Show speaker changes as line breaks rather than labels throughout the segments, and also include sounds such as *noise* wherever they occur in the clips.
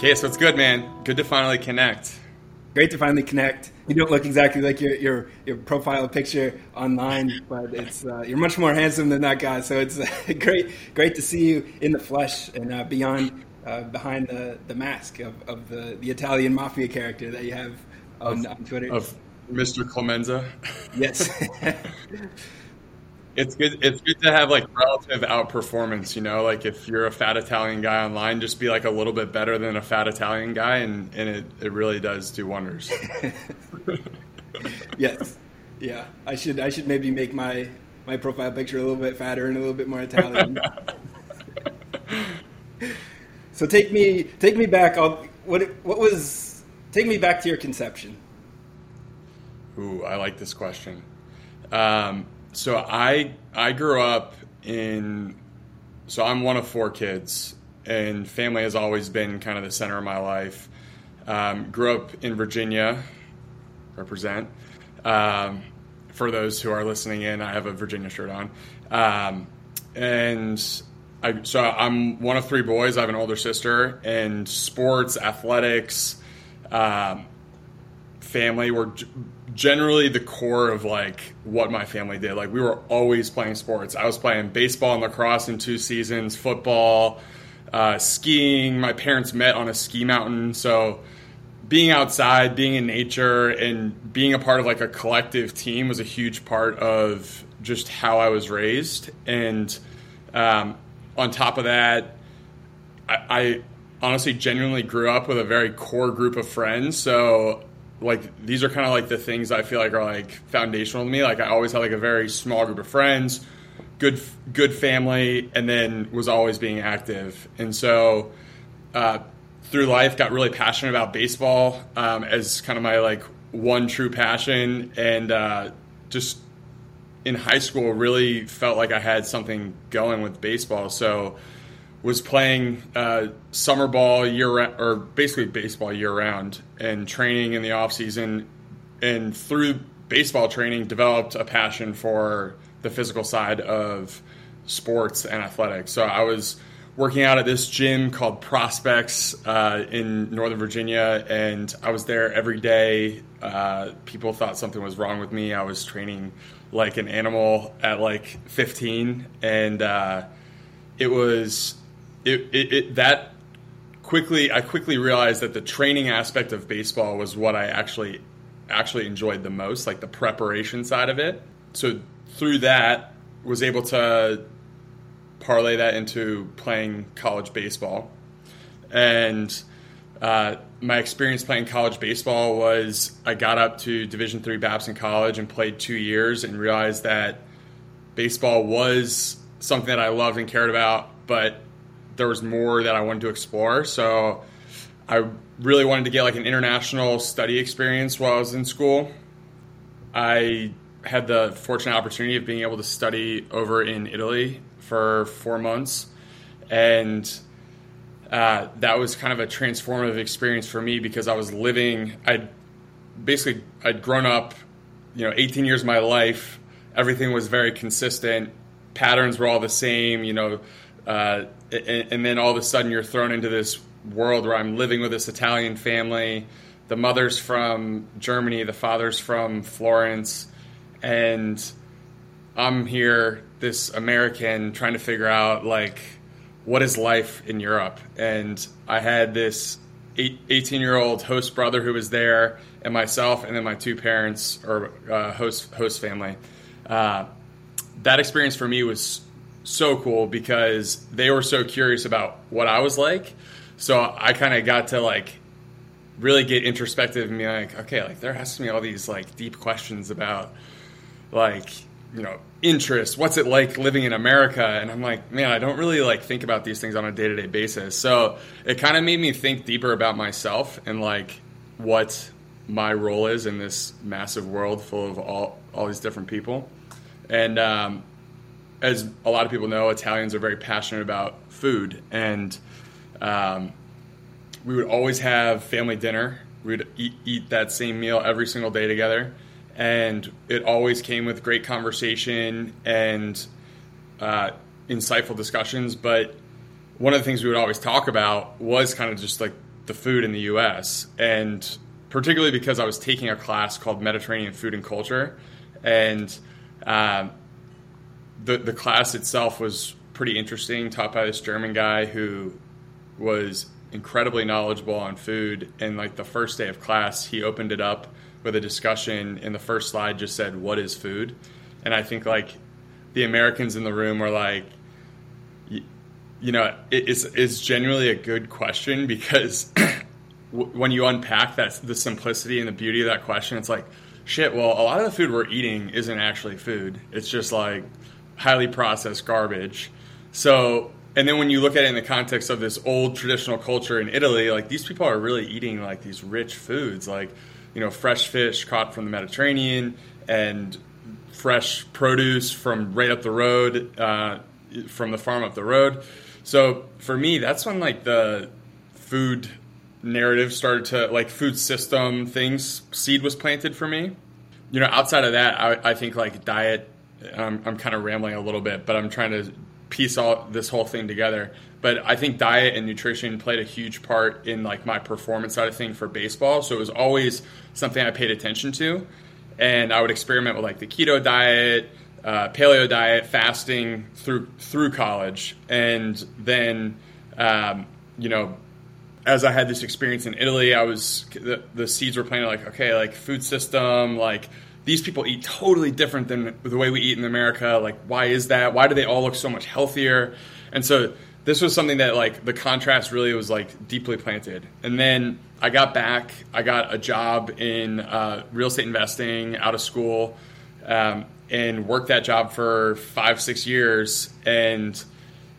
Okay, so it's good, man. Good to finally connect.
Great to finally connect. You don't look exactly like your your, your profile picture online, but it's uh, you're much more handsome than that guy. So it's uh, *laughs* great great to see you in the flesh and uh, beyond uh, behind the, the mask of, of the, the Italian mafia character that you have on, of, on Twitter.
Of Mr. Clemenza.
Yes. *laughs* *laughs*
it's good it's good to have like relative outperformance you know? Like if you're a fat italian guy online just be like a little bit better than a fat italian guy and, and it, it really does do wonders. *laughs*
Yes. Yeah. I should i should maybe make my my profile picture a little bit fatter and a little bit more italian. *laughs* So take me take me back. I'll, what what was take me back to your conception.
Ooh i like this question. Um, so I I grew up in so I'm one of four kids, and family has always been kind of the center of my life. Um, grew up in Virginia, represent. Um, for those who are listening in, I have a Virginia shirt on, um, and I, so I'm one of three boys. I have an older sister, and sports, athletics, um, family were generally the core of like what my family did. Like we were always playing sports. I was playing baseball and lacrosse in two seasons, football, uh, skiing. My parents met on a ski mountain, so being outside, being in nature, and being a part of like a collective team was a huge part of just how I was raised. And um, on top of that, I, I honestly genuinely grew up with a very core group of friends. So like these are kind of like the things I feel like are like foundational to me. Like I always had like a very small group of friends, good good family, and then was always being active. And so uh, through life, got really passionate about baseball um, as kind of my like one true passion, and uh, just in high school really felt like I had something going with baseball. So was playing uh, summer ball year or basically baseball year round and training in the off season and through baseball training developed a passion for the physical side of sports and athletics. So i was working out at this gym called prospects uh, in northern virginia and i was there every day. Uh, people thought something was wrong with me. I was training like an animal at like 15 and uh, it was it, it, it, that quickly I quickly realized that the training aspect of baseball was what I actually actually enjoyed the most, like the preparation side of it. So through that, was able to parlay that into playing college baseball, and uh, my experience playing college baseball was I got up to Division three Babson College and played two years and realized that baseball was something that I loved and cared about, but there was more that I wanted to explore. So I really wanted to get like an international study experience while I was in school. I had the fortunate opportunity of being able to study over in Italy for four months, and uh, that was kind of a transformative experience for me because I was living. I'd basically I'd grown up, you know, 18 years of my life. Everything was very consistent. Patterns were all the same. You know, uh, and, and, then all of a sudden you're thrown into this world where I'm living with this Italian family. The mother's from Germany, the father's from Florence, and I'm here, this American, trying to figure out like what is life in Europe. And I had this 18 year old host brother who was there, and myself, and then my two parents or uh, host host family. Uh, that experience for me was so cool because they were so curious about what I was like. So I kind of got to like really get introspective and be like, okay, like they're asking me all these like deep questions about like, you know, interest. What's it like living in America? And I'm like, man, I don't really like think about these things on a day to day basis. So it kind of made me think deeper about myself and like what my role is in this massive world full of all, all these different people. And um, as a lot of people know, Italians are very passionate about food, and um, we would always have family dinner. We would eat, eat that same meal every single day together, and it always came with great conversation and uh, insightful discussions. But one of the things we would always talk about was kind of just like the food in the U.S. and particularly because I was taking a class called Mediterranean Food and Culture, and um, the the class itself was pretty interesting, taught by this German guy who was incredibly knowledgeable on food. And like the first day of class, he opened it up with a discussion, and the first slide just said, "What is food?" And I think like the Americans in the room were like, you know, it's it's genuinely a good question because *coughs* when you unpack that the simplicity and the beauty of that question, it's like, shit. Well, a lot of the food we're eating isn't actually food. It's just like highly processed garbage. So, and then when you look at it in the context of this old traditional culture in Italy, like these people are really eating like these rich foods, like you know, fresh fish caught from the Mediterranean and fresh produce from right up the road, uh, from the farm up the road. So for me, that's when like the food narrative started to like food system things seed was planted for me. You know, outside of that, I, I think like diet. I'm, I'm kind of rambling a little bit, but I'm trying to piece all this whole thing together. But I think diet and nutrition played a huge part in like my performance side of thing for baseball. So it was always something I paid attention to, and I would experiment with like the keto diet, uh, paleo diet, fasting through through college, and then um, you know, as I had this experience in Italy, I was the, the seeds were planted like okay, like food system, like these people eat totally different than the way we eat in America. Like, why is that? Why do they all look so much healthier? And so this was something that like the contrast really was like deeply planted. And then I got back, I got a job in uh, real estate investing out of school. Um, and worked that job for five six years and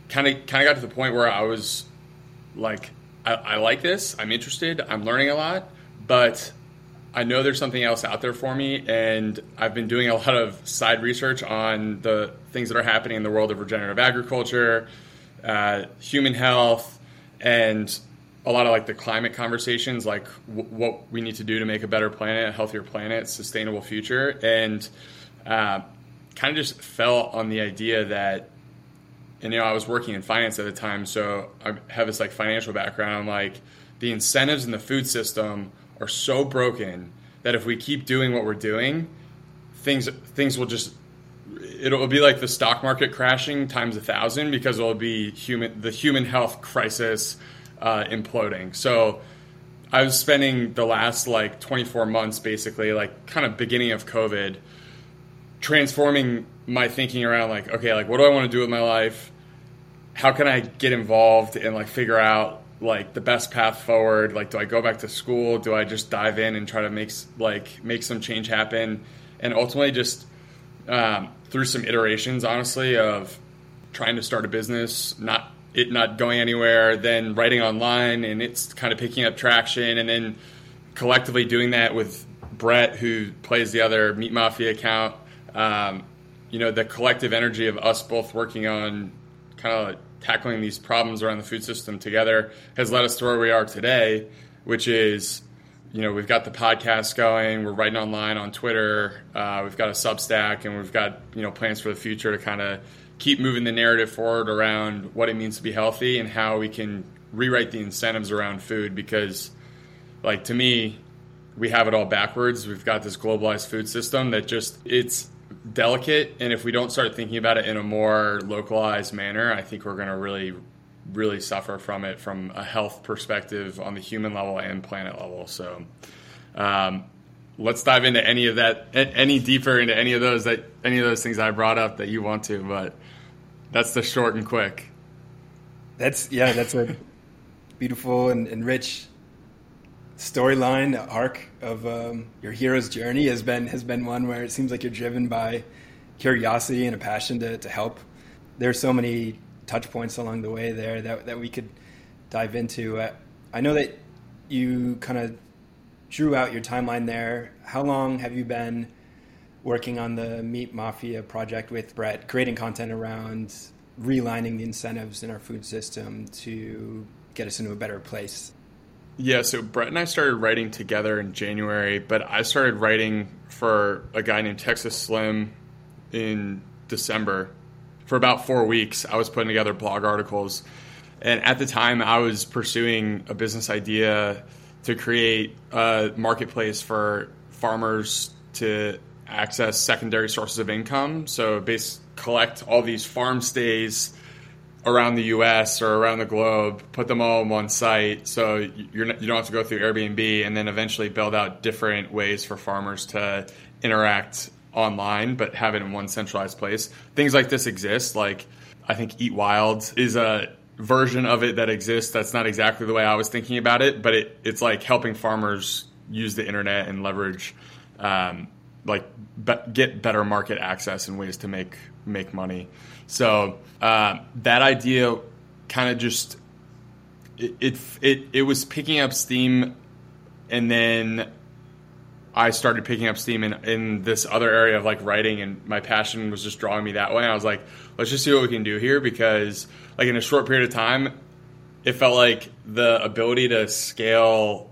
kind of kind of got to the point where I was like I, I, like this I'm interested I'm learning a lot but I know there's something else out there for me and I've been doing a lot of side research on the things that are happening in the world of regenerative agriculture uh, human health and a lot of like the climate conversations like w- what we need to do to make a better planet a healthier planet sustainable future and uh, kind of just fell on the idea that, and you know, I was working in finance at the time, so I have this like financial background. I'm like, the incentives in the food system are so broken that if we keep doing what we're doing, things things will just it'll be like the stock market crashing times a thousand because it'll be human the human health crisis uh, imploding. So I was spending the last like 24 months basically like kind of beginning of COVID transforming my thinking around like okay like what do i want to do with my life how can i get involved and like figure out like the best path forward? Like do i go back to school? Do i just dive in and try to make like make some change happen? And ultimately just um, through some iterations honestly of trying to start a business not it not going anywhere then writing online and it's kind of picking up traction and then collectively doing that with brett who plays the other meat mafia account. Um, you know, the collective energy of us both working on kind of tackling these problems around the food system together has led us to where we are today, which is, you know, we've got the podcast going, we're writing online on Twitter, uh, we've got a Substack, and we've got you know plans for the future to kind of keep moving the narrative forward around what it means to be healthy and how we can rewrite the incentives around food because, like to me, we have it all backwards. We've got this globalized food system that just it's delicate, and if we don't start thinking about it in a more localized manner, I think we're going to really, really suffer from it from a health perspective on the human level and planet level. So, um, let's dive into any of that, any deeper into any of those that any of those things I brought up that you want to. But that's the short and quick.
That's yeah, that's a beautiful and, and rich storyline arc of um, your hero's journey has been has been one where it seems like you're driven by curiosity and a passion to, to help. There's so many touch points along the way there that, that we could dive into. Uh, I know that you kind of drew out your timeline there. How long have you been working on the Meat Mafia project with Brett, creating content around realigning the incentives in our food system to get us into a better place?
Yeah, so Brett and I started writing together in January, but I started writing for a guy named Texas Slim in December. For about four weeks, I was putting together blog articles. And at the time, I was pursuing a business idea to create a marketplace for farmers to access secondary sources of income. So, base collect all these farm stays around the U.S. or around the globe, put them all in one site, so you're not, you don't have to go through Airbnb, and then eventually build out different ways for farmers to interact online, but have it in one centralized place. Things like this exist. Like I think Eat Wild is a version of it that exists. That's not exactly the way I was thinking about it, but it, it's like helping farmers use the internet and leverage, um, like be- get better market access and ways to make make money. So uh, that idea kind of just it, it it it was picking up steam, and then I started picking up steam in, in this other area of like writing, and my passion was just drawing me that way. I was like, let's just see what we can do here because, like, in a short period of time, it felt like the ability to scale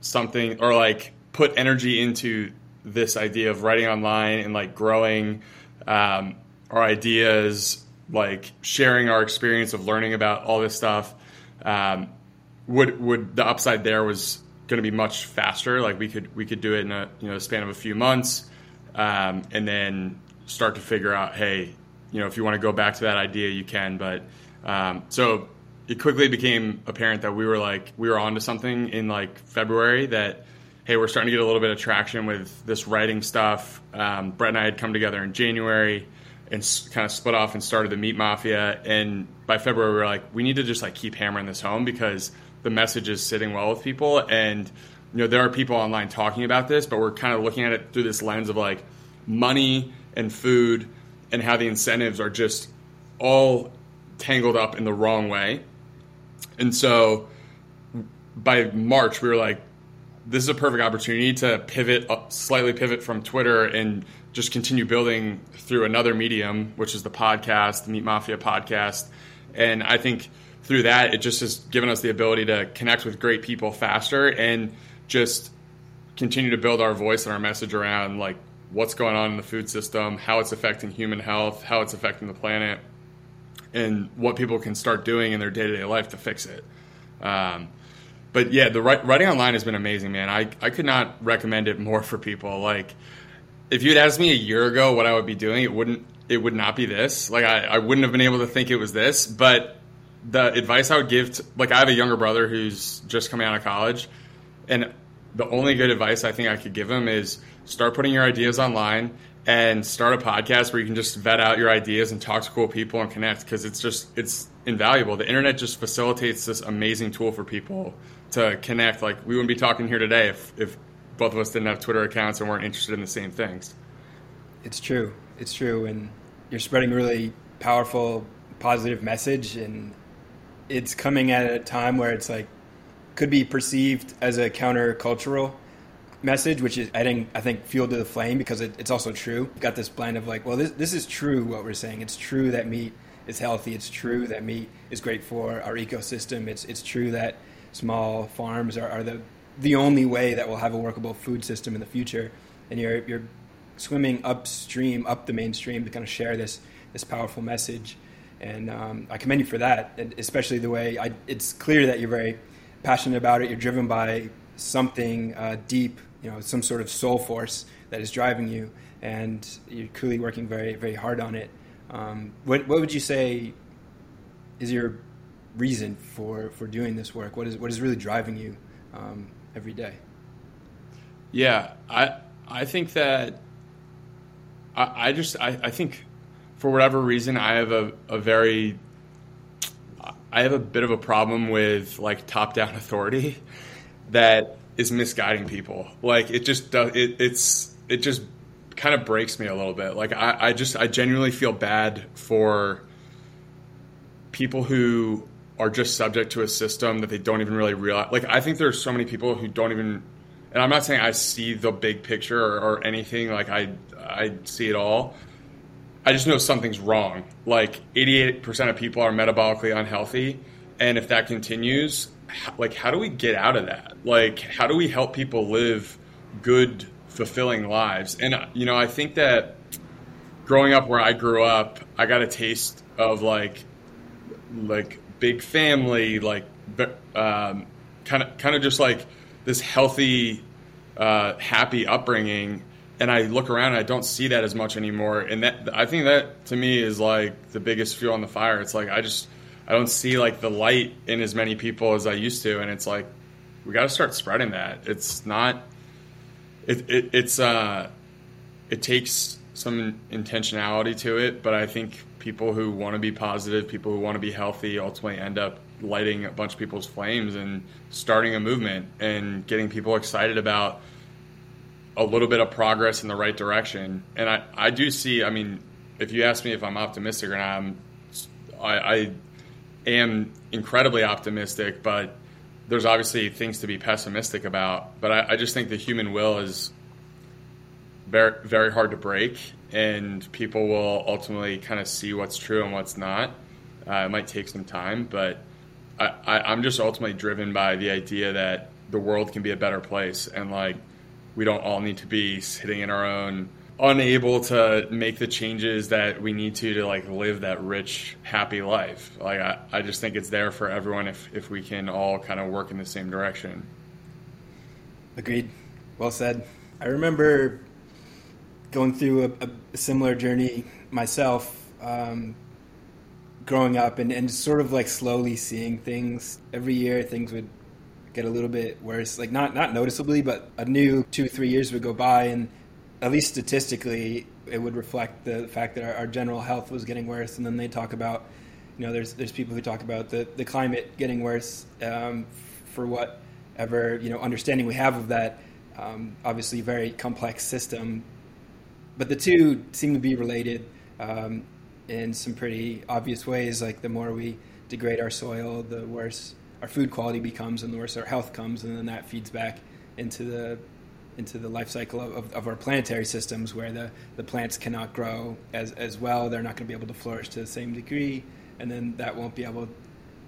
something or like put energy into this idea of writing online and like growing um, our ideas, like sharing our experience of learning about all this stuff. Um, would would the upside there was going to be much faster. Like we could we could do it in a you know span of a few months, um, and then start to figure out, hey, you know, if you want to go back to that idea, you can. But um, so it quickly became apparent that we were like we were onto something in like February that. Hey, we're starting to get a little bit of traction with this writing stuff. Um, Brett and I had come together in January and s- kind of split off and started the Meat Mafia. And by February, we were like, we need to just like keep hammering this home because the message is sitting well with people. And you know, there are people online talking about this, but we're kind of looking at it through this lens of like money and food and how the incentives are just all tangled up in the wrong way. And so by March, we were like, this is a perfect opportunity to pivot, up, slightly pivot from Twitter and just continue building through another medium, which is the podcast, the Meat Mafia podcast. And I think through that, it just has given us the ability to connect with great people faster and just continue to build our voice and our message around like what's going on in the food system, how it's affecting human health, how it's affecting the planet, and what people can start doing in their day to day life to fix it. Um, but yeah, the writing online has been amazing, man. I, I could not recommend it more for people. Like, if you'd asked me a year ago what I would be doing, it wouldn't it would not be this. Like, I, I wouldn't have been able to think it was this. But the advice I would give, to, like, I have a younger brother who's just coming out of college, and the only good advice I think I could give him is start putting your ideas online and start a podcast where you can just vet out your ideas and talk to cool people and connect because it's just it's invaluable. The internet just facilitates this amazing tool for people to connect. Like we wouldn't be talking here today if, if both of us didn't have Twitter accounts and weren't interested in the same things.
It's true. It's true. And you're spreading a really powerful, positive message. And it's coming at a time where it's like, could be perceived as a countercultural message, which is think I think fuel to the flame because it, it's also true. Got this blend of like, well, this this is true what we're saying. It's true that meat is healthy. It's true that meat is great for our ecosystem. It's it's true that small farms are, are the the only way that we'll have a workable food system in the future. And you're you're swimming upstream, up the mainstream to kind of share this this powerful message. And um, I commend you for that, and especially the way I, it's clear that you're very passionate about it. You're driven by something uh, deep, you know, some sort of soul force that is driving you, and you're clearly working very, very hard on it. Um, what, what would you say is your reason for, for doing this work? What is what is really driving you um, every day?
Yeah, I I think that I, I just I, I think for whatever reason I have a, a very I have a bit of a problem with like top down *laughs* authority that is misguiding people. Like it just does it, it's it just kind of breaks me a little bit. Like I, I just I genuinely feel bad for people who are just subject to a system that they don't even really realize. Like I think there's so many people who don't even and I'm not saying I see the big picture or, or anything. Like I I see it all. I just know something's wrong. Like 88% of people are metabolically unhealthy, and if that continues, like how do we get out of that? Like how do we help people live good, fulfilling lives? And uh, you know, I think that growing up where I grew up, I got a taste of like like big family, like kind of kind of just like this healthy, uh, happy upbringing. And I look around and I don't see that as much anymore. And that I think that to me is like the biggest fuel on the fire. It's like I just I don't see like the light in as many people as I used to, and it's like we got to start spreading that. It's not. It, it it's uh, it takes some intentionality to it, but I think people who want to be positive, people who want to be healthy, ultimately end up lighting a bunch of people's flames and starting a movement and getting people excited about a little bit of progress in the right direction. And I, I do see, I mean, if you ask me if I'm optimistic or not, I'm, I, I am incredibly optimistic, but there's obviously things to be pessimistic about. But I, I just think the human will is very, very hard to break, and people will ultimately kind of see what's true and what's not. Uh, it might take some time, but I, I, I'm just ultimately driven by the idea that the world can be a better place, and like we don't all need to be sitting in our own unable to make the changes that we need to to like live that rich happy life. Like i, I just think it's there for everyone if if we can all kind of work in the same direction.
Agreed. Well said. I remember going through a, a similar journey myself um, growing up and, and sort of like slowly seeing things every year things would get a little bit worse like not not noticeably but a new two three years would go by and at least statistically, it would reflect the fact that our, our, general health was getting worse. And then they talk about, you know, there's there's people who talk about the, the climate getting worse um, for whatever you know understanding we have of that. Um, obviously, very complex system, but the two seem to be related um, in some pretty obvious ways. Like the more we degrade our soil, the worse our food quality becomes, and the worse our health comes, and then that feeds back into the into the life cycle of, of, our planetary systems where the, the plants cannot grow as, as well. They're not going to be able to flourish to the same degree, and then that won't be able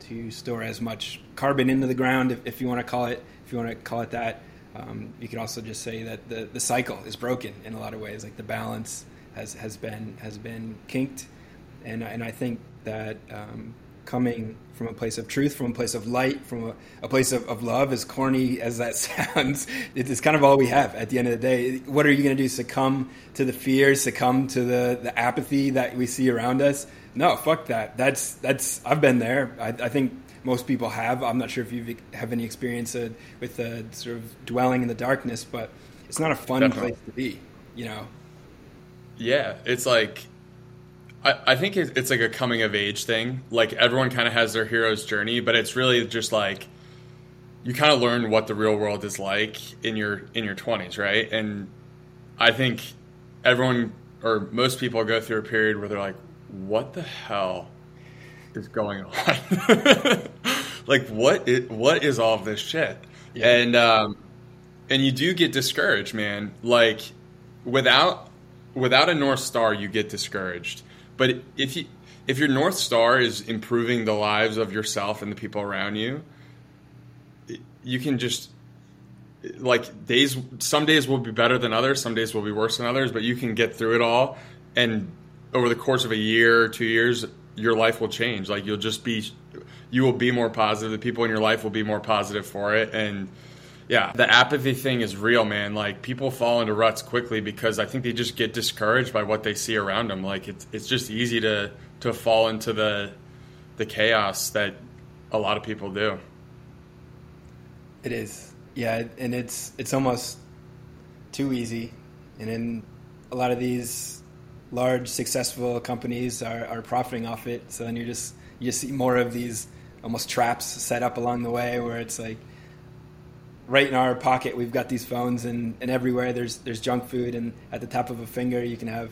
to store as much carbon into the ground, if, if you want to call it if you want to call it that. Um, you could also just say that the, the cycle is broken in a lot of ways. Like the balance has, has been has been kinked, and and I think that um, coming from a place of truth, from a place of light, from a, a place of, of, love, as corny as that *laughs* sounds, it's kind of all we have at the end of the day. What are you going to do? Succumb to the fear, succumb to the, the apathy that we see around us? No, fuck that. That's, that's, I've been there. I, I think most people have. I'm not sure if you have any experience uh, with the sort of dwelling in the darkness, but it's not a fun Definitely. place to be, you know?
Yeah, it's like I, I think it's like a coming of age thing. Like everyone kind of has their hero's journey, but it's really just like you kind of learn what the real world is like in your in your 20s, right? And I think everyone or most people go through a period where they're like, "What the hell is going on? *laughs* like, what is, what is all this shit?" Yeah. And um, and you do get discouraged, man. Like without without a north star, you get discouraged. But if you if your north star is improving the lives of yourself and the people around you, you can just like days some days will be better than others, some days will be worse than others, but you can get through it all and over the course of a year 2 years your life will change. Like you'll just be you will be more positive, the people in your life will be more positive for it and yeah, the apathy thing is real, man. Like people fall into ruts quickly because I think they just get discouraged by what they see around them. Like it's it's just easy to to fall into the the chaos that a lot of people do.
It is, yeah, and it's it's almost too easy, and in a lot of these large successful companies are, are profiting off it. So then you just you just see more of these almost traps set up along the way where it's like right in our pocket we've got these phones and, and everywhere there's there's junk food. And at the top of a finger you can have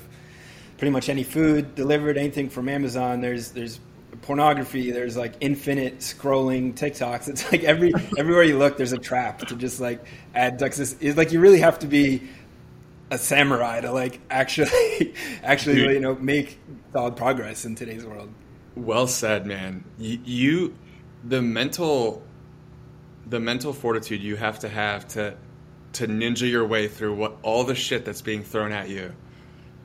pretty much any food delivered anything from amazon. There's there's pornography. There's like infinite scrolling tiktoks. It's like every everywhere you look there's a trap to just like add ducks. It's like you really have to be a samurai to like actually *laughs* actually you know make solid progress in today's world.
Well said man. You, you the mental the mental fortitude you have to have to to ninja your way through what all the shit that's being thrown at you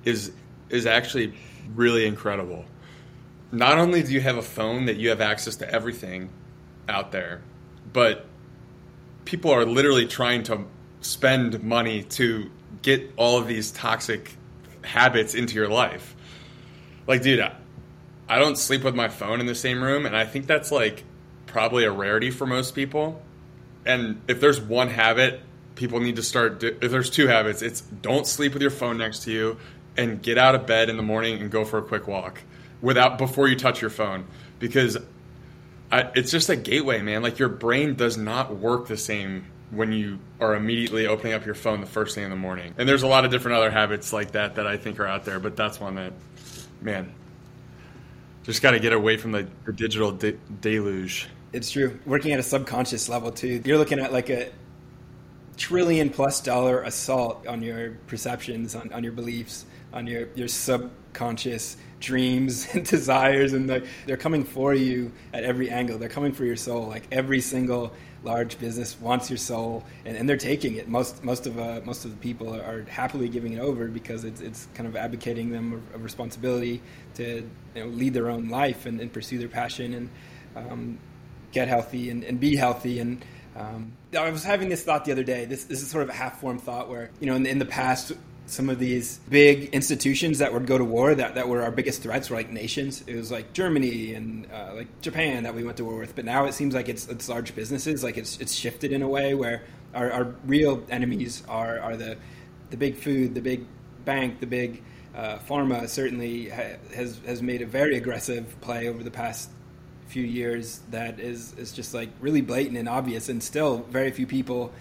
is is actually really incredible. not only do you have a phone that you have access to everything out there, but people are literally trying to spend money to get all of these toxic habits into your life. Like, dude, I, I don't sleep with my phone in the same room, and I think that's like probably a rarity for most people. And if there's one habit people need to start, do, if there's two habits, it's don't sleep with your phone next to you and get out of bed in the morning and go for a quick walk without before you touch your phone because I, it's just a gateway, man. Like your brain does not work the same when you are immediately opening up your phone the first thing in the morning. And there's a lot of different other habits like that that I think are out there, but that's one that, man, just got to get away from the, the digital de- deluge.
It's true. Working at a subconscious level too. You're looking at like a trillion plus dollar assault on your perceptions, on, on your beliefs, on your, your subconscious dreams *laughs* and desires and they're, they're coming for you at every angle they're coming for your soul like every single large business wants your soul and, and they're taking it most most of uh, most of the people are happily giving it over because it's, it's kind of advocating them a, responsibility to you know, lead their own life and, and pursue their passion and um, get healthy and, and be healthy and um, I was having this thought the other day. This, this is sort of a half formed thought where, you know, in, in the past, some of these big institutions that would go to war that, that were our biggest threats were like nations. It was like Germany and uh, like Japan that we went to war with. But now it seems like it's, it's large businesses. Like it's, it's shifted in a way where our, our real enemies are, are the, the big food, the big bank, the big uh, pharma certainly ha- has, has made a very aggressive play over the past few years that is, is just like really blatant and obvious. And still very few people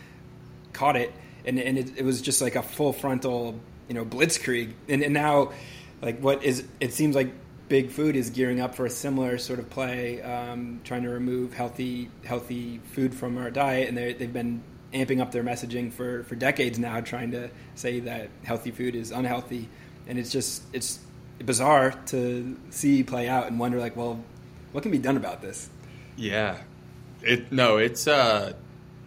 caught it and and it, it, was just like a full frontal you know blitzkrieg. And, and now like what is it seems like big food is gearing up for a similar sort of play um, trying to remove healthy healthy food from our diet. And they've been amping up their messaging for for decades now trying to say that healthy food is unhealthy. And it's just it's bizarre to see play out and wonder like well what can be done about this?
Yeah. It no it's uh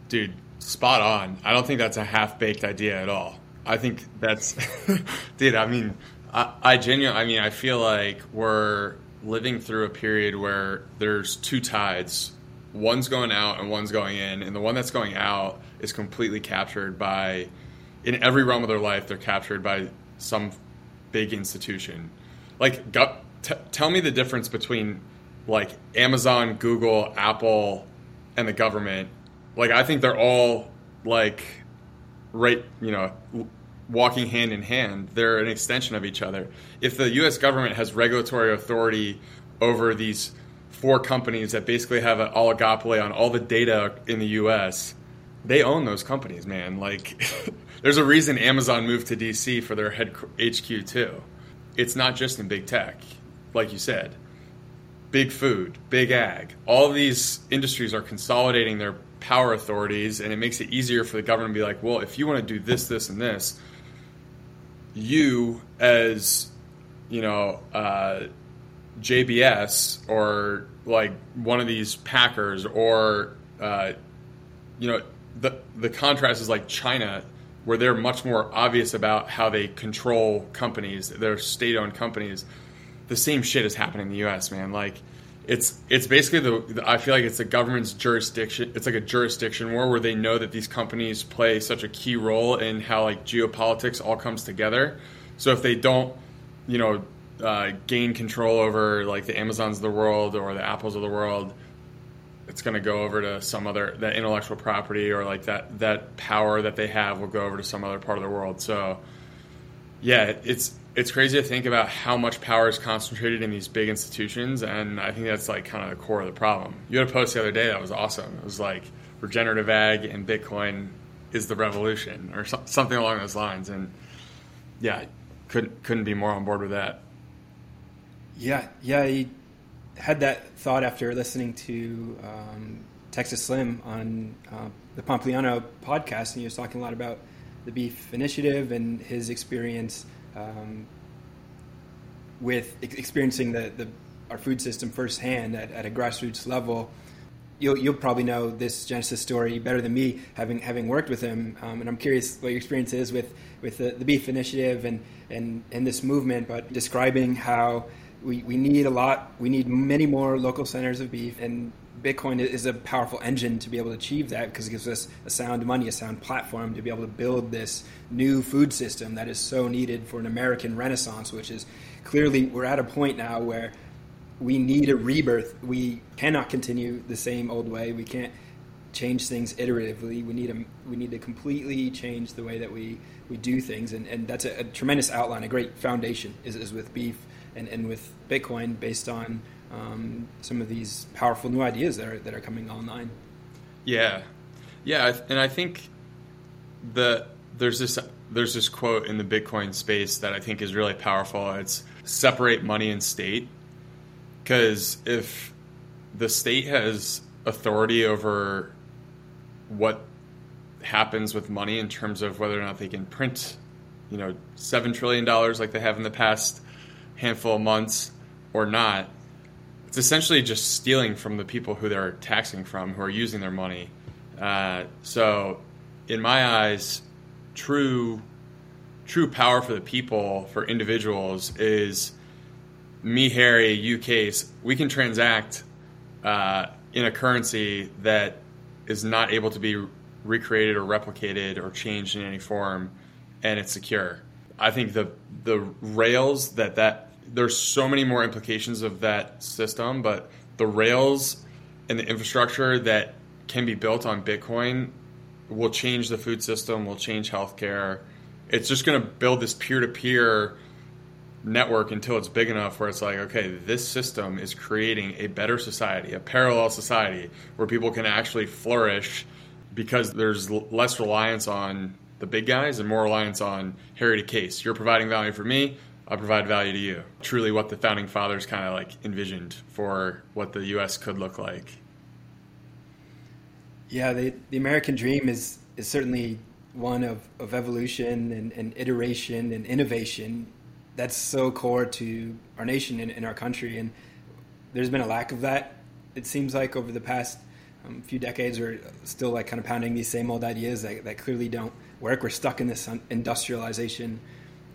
dude spot on. I don't think that's a half baked idea at all. I think that's, *laughs* dude. I mean, I, I genuinely. I mean, I feel like we're living through a period where there's two tides. One's going out and one's going in, and the one that's going out is completely captured by, in every realm of their life, they're captured by some big institution. Like, t- tell me the difference between like Amazon, Google, Apple, and the government like I think they're all like right, you know, walking hand in hand. They're an extension of each other. If the U.S. government has regulatory authority over these four companies that basically have an oligopoly on all the data in the U.S., they own those companies, man. Like, *laughs* there's a reason Amazon moved to D.C. for their head HQ too. It's not just in big tech, like you said. Big food, big ag. All these industries are consolidating their power authorities, and it makes it easier for the government to be like, well, if you want to do this, this, and this, you as you know uh, JBS or like one of these Packers or uh, you know the the contrast is like China where they're much more obvious about how they control companies, their state-owned companies. The same shit is happening in the U.S. Man, like it's it's basically the I feel like it's the government's jurisdiction. It's like a jurisdiction war where they know that these companies play such a key role in how like geopolitics all comes together. So if they don't, you know, uh, gain control over like the Amazons of the world or the Apples of the world, it's going to go over to some other that intellectual property or like that that power that they have will go over to some other part of the world. So yeah, it's it's crazy to think about how much power is concentrated in these big institutions, and I think that's like kind of the core of the problem. You had a post the other day that was awesome. It was like regenerative ag and Bitcoin is the revolution, or so, something along those lines. And yeah, couldn't couldn't be more on board with that.
Yeah, yeah, I had that thought after listening to um, Texas Slim on uh, the Pompliano podcast, and he was talking a lot about the Beef Initiative and his experience um, with experiencing the, the, our food system firsthand at, at a grassroots level. You'll, you'll, probably know this Genesis story better than me, having having worked with him. Um, and I'm curious what your experience is with with the, the Beef Initiative and, and and this movement. But describing how we, we need a lot. We need many more local centers of beef, and Bitcoin is a powerful engine to be able to achieve that because it gives us a sound money, a sound platform to be able to build this new food system that is so needed for an American renaissance, which is clearly we're at a point now where we need a rebirth. We cannot continue the same old way. We can't change things iteratively. We need a, we need to completely change the way that we, we do things, and, and that's a, a tremendous outline, a great foundation is, is with beef and, and with Bitcoin based on um, some of these powerful new ideas that are that are coming online.
Yeah, yeah, and I think the there's this there's this quote in the Bitcoin space that I think is really powerful. It's separate money and state, because if the state has authority over what happens with money in terms of whether or not they can print, you know, seven trillion dollars like they have in the past handful of months or not, it's essentially just stealing from the people who they're taxing from, who are using their money. Uh, so, in my eyes, true true power for the people, for individuals, is me, Harry, you, Case. We can transact uh, in a currency that is not able to be recreated or replicated or changed in any form, and it's secure. I think the the rails that that there's so many more implications of that system, but the rails and the infrastructure that can be built on Bitcoin will change the food system, will change healthcare. It's just going to build this peer to peer network until it's big enough where it's like, okay, this system is creating a better society, a parallel society where people can actually flourish because there's less reliance on the big guys and more reliance on Harry to Case. You're providing value for me, I provide value to you. Truly, what the founding fathers kind of like envisioned for what the U.S. could look like.
Yeah, the, the American dream is is certainly one of, of evolution and, and iteration and innovation that's so core to our nation and, and, our country. And there's been a lack of that, it seems like, over the past um, few decades. We're still like kind of pounding these same old ideas that, that clearly don't work. We're stuck in this industrialization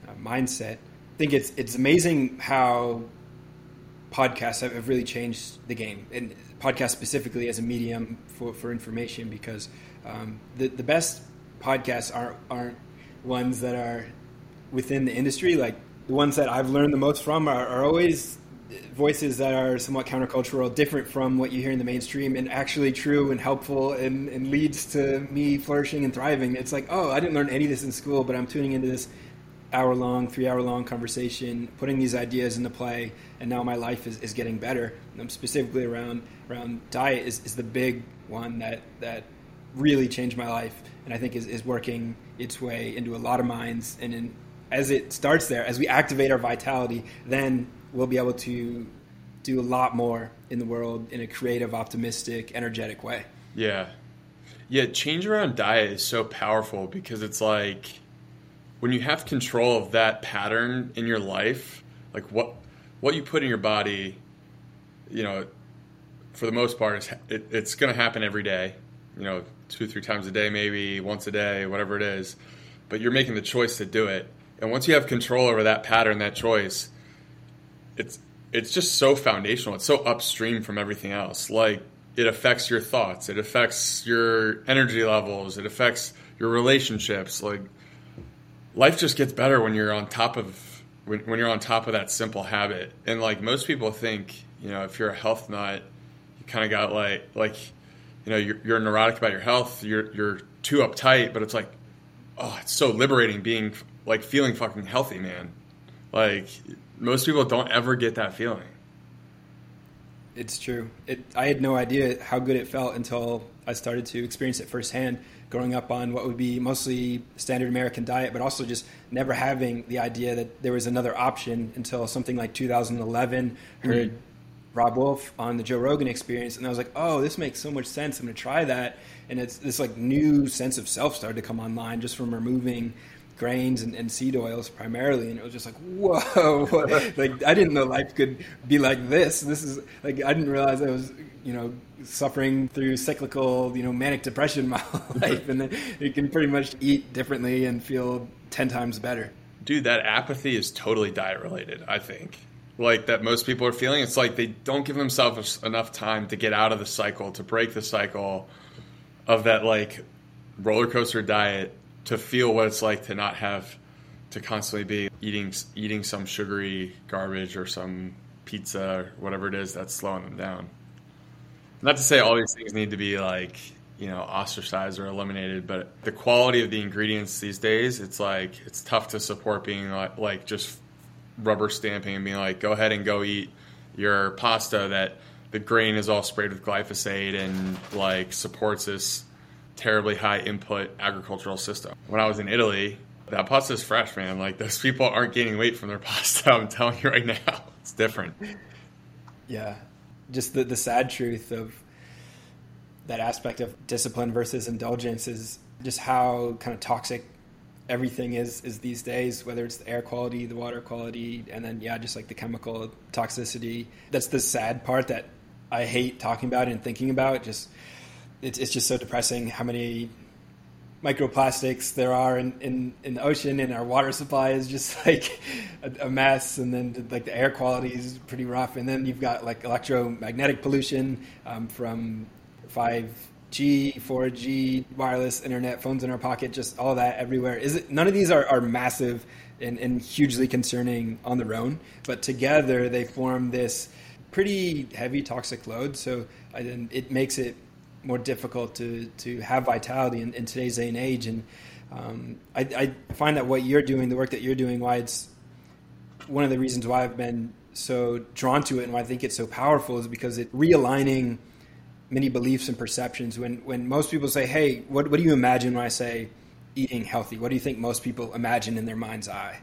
uh, mindset. I think it's it's amazing how podcasts have, have really changed the game, and podcasts specifically as a medium for, for information because um, the the best podcasts aren't aren't ones that are within the industry. Like the ones that I've learned the most from are, are always voices that are somewhat countercultural, different from what you hear in the mainstream, and actually true and helpful and, and, leads to me flourishing and thriving. It's like, oh, I didn't learn any of this in school, but I'm tuning into this hour long, three hour long conversation, putting these ideas into play, and now my life is, is getting better. And specifically around around diet is, is the big one that that really changed my life, and I think is, is working its way into a lot of minds. And in, as it starts there, as we activate our vitality, then we'll be able to do a lot more in the world in a creative, optimistic, energetic way.
Yeah. Yeah, change around diet is so powerful because it's like when you have control of that pattern in your life, like what what you put in your body, you know, for the most part, it's, it, it's going to happen every day. You know, two, three times a day, maybe once a day, whatever it is. But you're making the choice to do it, and once you have control over that pattern, that choice, it's it's just so foundational. It's so upstream from everything else. Like it affects your thoughts, it affects your energy levels, it affects your relationships. Like life just gets better when you're on top of when, when you're on top of that simple habit. And like most people think, you know, if you're a health nut, you kind of got like like you know you're, you're neurotic about your health. You're you're too uptight, but it's like oh, it's so liberating being like feeling fucking healthy, man. Like most people don't ever get that feeling.
It's true. It, I had no idea how good it felt until I started to experience it firsthand. Growing up on what would be mostly standard American diet, but also just never having the idea that there was another option until something like 2011. Heard mm-hmm. Robb Wolf on the Joe Rogan Experience, and I was like, "Oh, this makes so much sense. I'm going to try that." And it's this like new sense of self started to come online just from removing grains and, and, seed oils primarily, and it was just like, whoa! *laughs* like I didn't know life could be like this. This is like I didn't realize I was, you know, suffering through cyclical, you know, manic depression my *laughs* life, and then you can pretty much eat differently and feel ten times better.
Dude, that apathy is totally diet related. I think, like that most people are feeling. It's like they don't give themselves enough time to get out of the cycle, to break the cycle of that like roller coaster diet, to feel what it's like to not have to constantly be eating eating some sugary garbage or some pizza or whatever it is that's slowing them down. Not to say all these things need to be like you know ostracized or eliminated, but the quality of the ingredients these days, it's like it's tough to support being like, like just rubber stamping and being like, go ahead and go eat your pasta that the grain is all sprayed with glyphosate and like supports this terribly high input agricultural system. When I was in Italy, that pasta is fresh, man. Like those *laughs* people aren't gaining weight from their pasta. I'm telling you right now, *laughs* it's different.
Yeah, just the the sad truth of that aspect of discipline versus indulgence is just how kind of toxic everything is is these days whether it's the air quality the water quality and then yeah just like the chemical toxicity that's the sad part that i hate talking about and thinking about just it's, it's just so depressing how many microplastics there are in, in, in the ocean and our water supply is just *laughs* like a, a, mess and then like the air quality is pretty rough and then you've got like electromagnetic pollution um, from 5G, 4G, wireless internet, phones in our pocket, just all that everywhere. Is it none of these are, are massive and, and hugely concerning on their own, but together they form this pretty heavy toxic load. So it makes it more difficult to, to have vitality in, in today's day and age. And um, I, I find that what you're doing, the work that you're doing, why it's one of the reasons why I've been so drawn to it and why I think it's so powerful is because it realigning – many beliefs and perceptions. When when most people say, "Hey, what what do you imagine when I say eating healthy?" What do you think most people imagine in their mind's eye?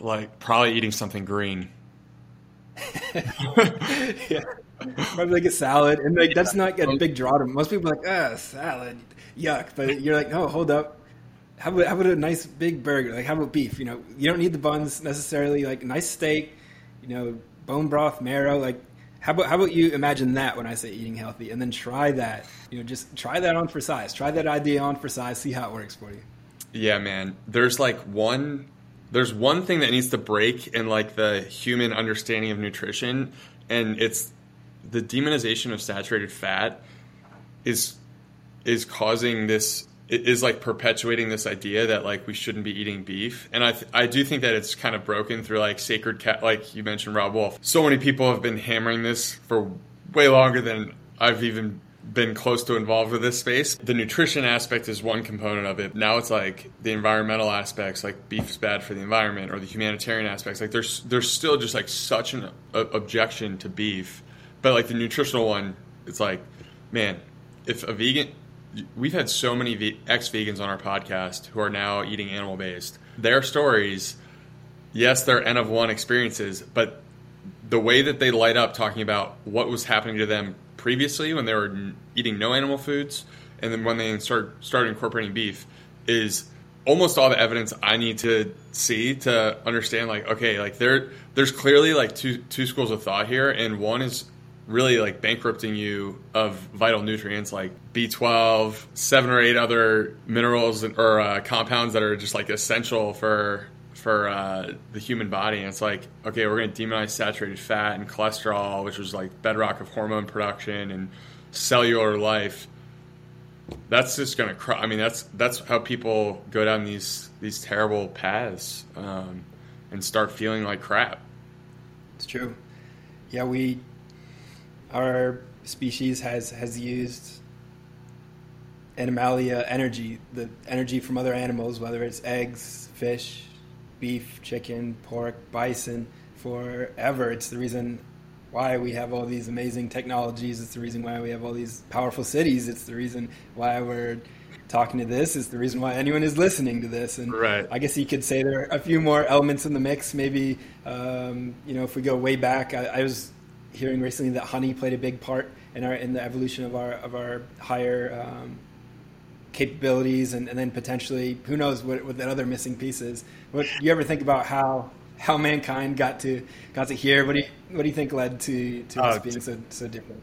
Like probably eating something green. *laughs*
yeah. Probably like a salad, and like that's not a big draw to most people. Are like, ah, salad, yuck. But you're like, no, hold up. How about how about a nice big burger? Like, how about beef? You know, you don't need the buns necessarily. Like, nice steak, you know, bone broth, marrow. Like, how about how about you imagine that when I say eating healthy, and then try that. You know, just try that on for size. Try that idea on for size. See how it works for you.
Yeah, man. There's like one. There's one thing that needs to break in like the human understanding of nutrition, and it's the demonization of saturated fat is is causing this is like perpetuating this idea that like we shouldn't be eating beef. And i th- i do think that it's kind of broken through like Sacred Cow like you mentioned Robb Wolf. So many people have been hammering this for way longer than i've even been close to involved with this space. The nutrition aspect is one component of it. Now it's like the environmental aspects like beef is bad for the environment or the humanitarian aspects. Like there's there's still just like such an a, objection to beef but like the nutritional one it's like man if a vegan we've had so many ex vegans on our podcast who are now eating animal based. Their stories, yes, they're N of one experiences, but the way that they light up talking about what was happening to them previously when they were eating no animal foods and then when they start started incorporating beef is almost all the evidence I need to see to understand like okay like there there's clearly like two two schools of thought here and one is really like bankrupting you of vital nutrients like B12, seven or eight other minerals or uh, compounds that are just like essential for for uh, the human body. And it's like, okay, we're going to demonize saturated fat and cholesterol, which was like bedrock of hormone production and cellular life. That's just going to. I mean, that's that's how people go down these these terrible paths um, and start feeling like crap.
It's true. Yeah, we our species has has used animalia energy, the energy from other animals, whether it's eggs, fish, beef, chicken, pork, bison, forever. It's the reason why we have all these amazing technologies. It's the reason why we have all these powerful cities. It's the reason why we're talking to this. It's the reason why anyone is listening to this. And
right.
I guess you could say there are a few more elements in the mix. Maybe um, you know if we go way back, I, I was hearing recently that honey played a big part in our in the evolution of our of our higher um, capabilities, and, and then potentially who knows what, what that other missing piece is. What you ever think about how how mankind got to got to here? What do you what do you think led to to uh, being so so different?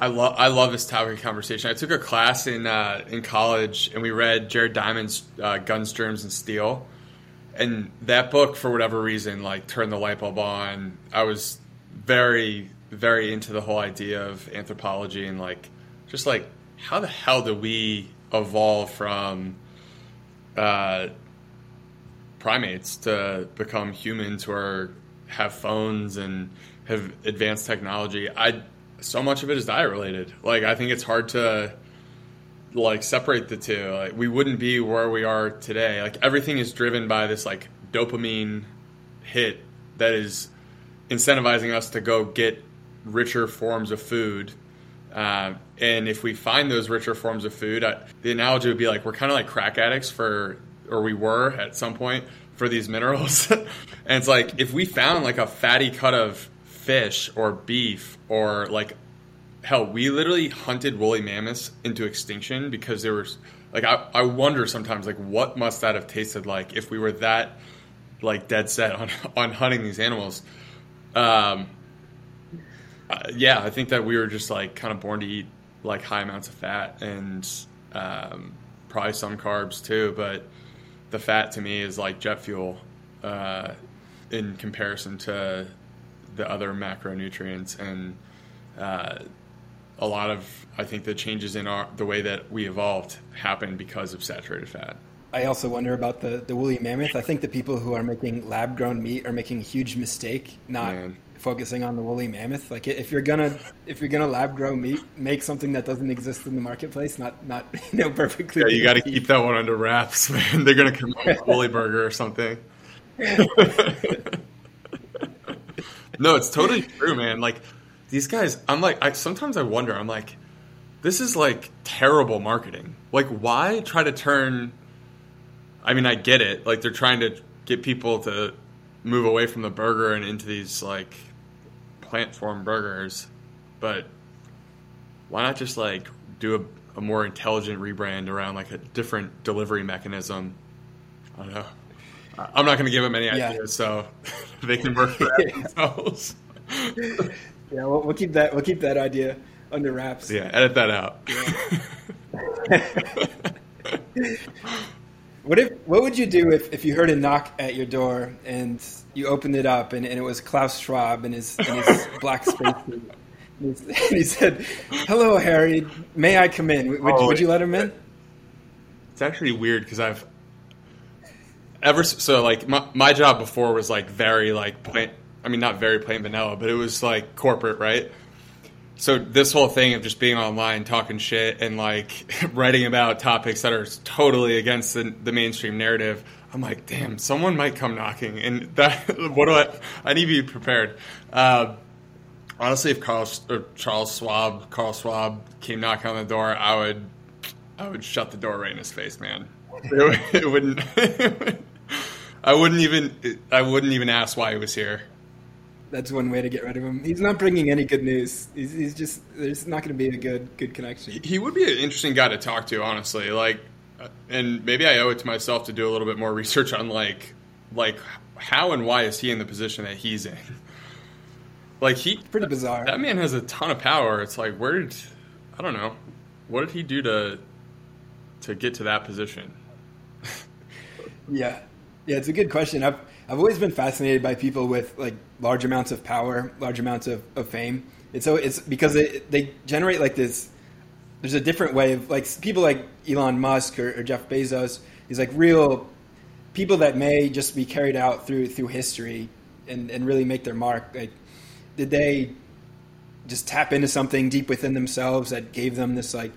I love I love this topic of conversation. I took a class in uh, in college, and we read Jared Diamond's uh, Guns, Germs, and Steel and that book for whatever reason like turned the light bulb on. I was very very into the whole idea of anthropology and like just like how the hell do we evolve from uh, primates to become humans who are have phones and have advanced technology. I so much of it is diet related. Like I think it's hard to like separate the two. Like we wouldn't be where we are today. Like everything is driven by this like dopamine hit that is incentivizing us to go get richer forms of food. Uh, and if we find those richer forms of food, I, the analogy would be like we're kind of like crack addicts for, or we were at some point for these minerals. *laughs* and it's like if we found like a fatty cut of fish or beef or like hell, we literally hunted woolly mammoths into extinction because there was like I, I wonder sometimes like what must that have tasted like if we were that like dead set on *laughs* on hunting these animals. Um, uh, yeah, I think that we were just like kind of born to eat like high amounts of fat and um, probably some carbs too, but the fat to me is like jet fuel uh, in comparison to the other macronutrients and uh, a lot of I think the changes in our the way that we evolved happened because of saturated fat.
I also wonder about the, the woolly mammoth. I think the people who are making lab grown meat are making a huge mistake not Man. Focusing on the woolly mammoth. Like if you're gonna if you're gonna lab grow meat, make something that doesn't exist in the marketplace, not not *laughs* you know perfectly.
Yeah, you got to keep that one under wraps, *laughs* man. They're gonna come up with woolly burger or something. *laughs* no, it's totally true, man. Like these guys, I'm like, I sometimes I wonder. I'm like, this is like terrible marketing. Like, why try to turn? I mean, I get it. Like they're trying to get people to move away from the burger and into these like plant form burgers, but why not just like do a, a more intelligent rebrand around like a different delivery mechanism? I don't know. I'm not going to give them any yeah. ideas, so *laughs* they can work for that *laughs* themselves. *laughs*
Yeah, we'll, we'll, keep that. We'll keep that idea under wraps.
Yeah, edit that out.
Yeah. What if? What would you do if, if you heard a knock at your door and you opened it up and, and it was Klaus Schwab in his, in his *laughs* black space suit? And he said, "Hello, Harry. May I come in? Would, oh, would you let him in?"
It's actually weird because I've ever so like my, my job before was like very like plain I mean, not very plain vanilla, but it was like corporate, right? So this whole thing of just being online, talking shit, and like *laughs* writing about topics that are totally against the, the mainstream narrative, I'm like, damn, someone might come knocking, and that *laughs* what do I? I need to be prepared. Uh, honestly, if Carl or Charles Schwab, Carl Schwab came knocking on the door, I would, I would shut the door right in his face, man. It, *laughs* it wouldn't. I wouldn't even. I wouldn't even ask why he was here
that's one way to get rid of him. He's not bringing any good news. He's, he's just there's not going to be a good good connection.
He would be an interesting guy to talk to, honestly. Like, uh, and maybe I owe it to myself to do a little bit more research on like like how and why is he in the position that he's in. *laughs* Like he
pretty bizarre.
That man has a ton of power. It's like where did I don't know what did he do to to get to that position? *laughs*
yeah, yeah, it's a good question. I've I've always been fascinated by people with like large amounts of power, large amounts of, of fame. And so it's because it, they generate like this. There's a different way of like people like Elon Musk or, or Jeff Bezos. These like real people that may just be carried out through through history and, and really make their mark. Like, did they just tap into something deep within themselves that gave them this like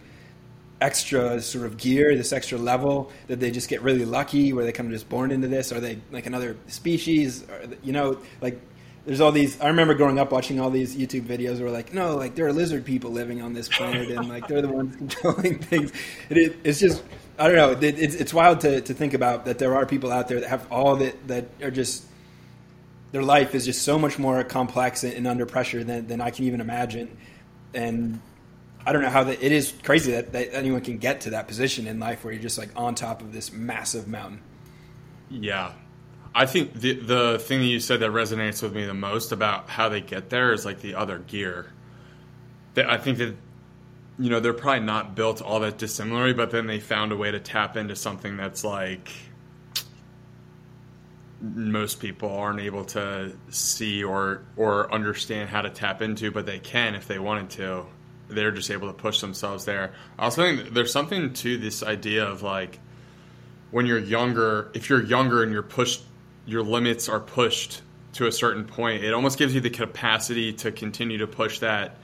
extra sort of gear, this extra level? Did they just get really lucky? Were they kind of just born into this? Are they like another species? Or, you know, like there's all these. I remember growing up watching all these YouTube videos where like, no, like there are lizard people living on this planet, and like they're the ones *laughs* controlling things. It, it's just. I don't know. It, it's, it's wild to, to think about that there are people out there that have all that that are just their life is just so much more complex and, and under pressure than, than I can even imagine. And I don't know how that it is crazy that, that anyone can get to that position in life where you're just like on top of this massive mountain.
Yeah. I think the the thing that you said that resonates with me the most about how they get there is like the other gear. That I think that you know they're probably not built all that dissimilarly, but then they found a way to tap into something that's like most people aren't able to see or or understand how to tap into, but they can if they wanted to. They're just able to push themselves there. I also think there's something to this idea of like when you're younger, if you're younger and you're pushed, your limits are pushed to a certain point. It almost gives you the capacity to continue to push that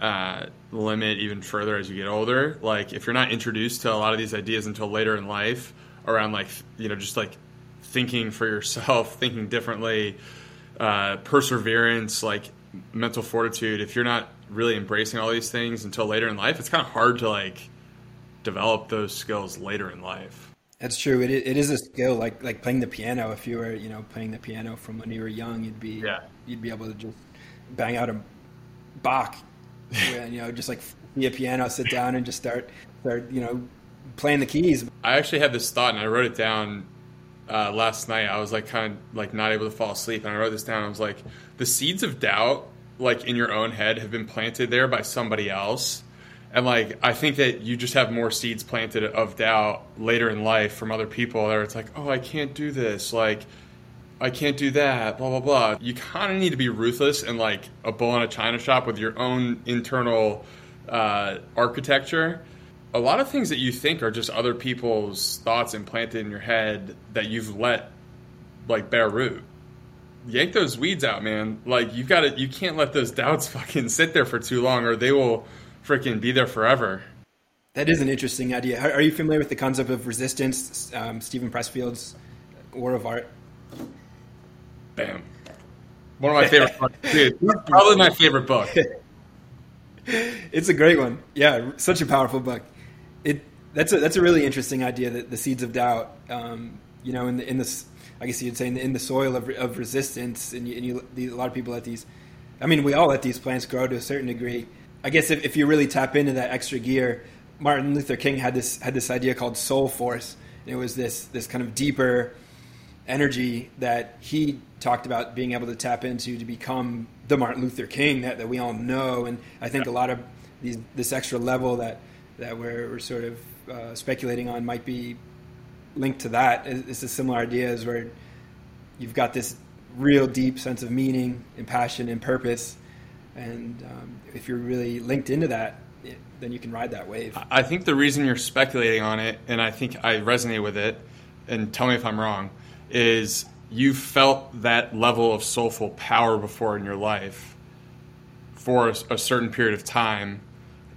uh, limit even further as you get older. Like if you're not introduced to a lot of these ideas until later in life, around like you know just like thinking for yourself, *laughs* thinking differently, uh, perseverance, like mental fortitude. If you're not really embracing all these things until later in life, it's kind of hard to like develop those skills later in life.
That's true. It, it is a skill, like like playing the piano. If you were, you know, playing the piano from when you were young, you'd be
yeah.
you'd be able to just bang out a Bach, *laughs* and, you know, just like be a piano, sit down and just start start, you know, playing the keys.
I actually had this thought, and I wrote it down uh, last night. I was like kind of like not able to fall asleep, and I wrote this down. I was like, the seeds of doubt, like in your own head, have been planted there by somebody else. And like, I think that you just have more seeds planted of doubt later in life from other people. Where it's like, oh, I can't do this. Like, I can't do that. Blah blah blah. You kind of need to be ruthless and like a bull in a china shop with your own internal uh, architecture a lot of things that you think are just other people's thoughts implanted in your head that you've let like bear root. Yank those weeds out, man. Like you've got to you can't let those doubts *laughs* fucking sit there for too long or they will freaking be there forever.
That is an interesting idea. Are you familiar with the concept of resistance? Um, Steven Pressfield's War of Art.
Bam. One of my favorite *laughs* books. Dude, probably my favorite book. *laughs*
it's a great one. Yeah, such a powerful book it that's a that's a really interesting idea that the seeds of doubt, um, you know, in the in this, I guess you'd say in the, in the soil of, of resistance, and, you, and you, a lot of people let these, I mean, we all let these plants grow to a certain degree. I guess if, if you really tap into that extra gear, Martin Luther King had this had this idea called soul force. And it was this this kind of deeper energy that he talked about being able to tap into to become the Martin Luther King that, that we all know. And I think a lot of these, this extra level that that we're, we're sort of uh, speculating on might be linked to that. It's a similar idea as where you've got this real deep sense of meaning and passion and purpose, and um, if you're really linked into that, then you can ride that wave.
I think the reason you're speculating on it, and I think I resonate with it, and tell me if I'm wrong, is you felt that level of soulful power before in your life for a, a certain period of time,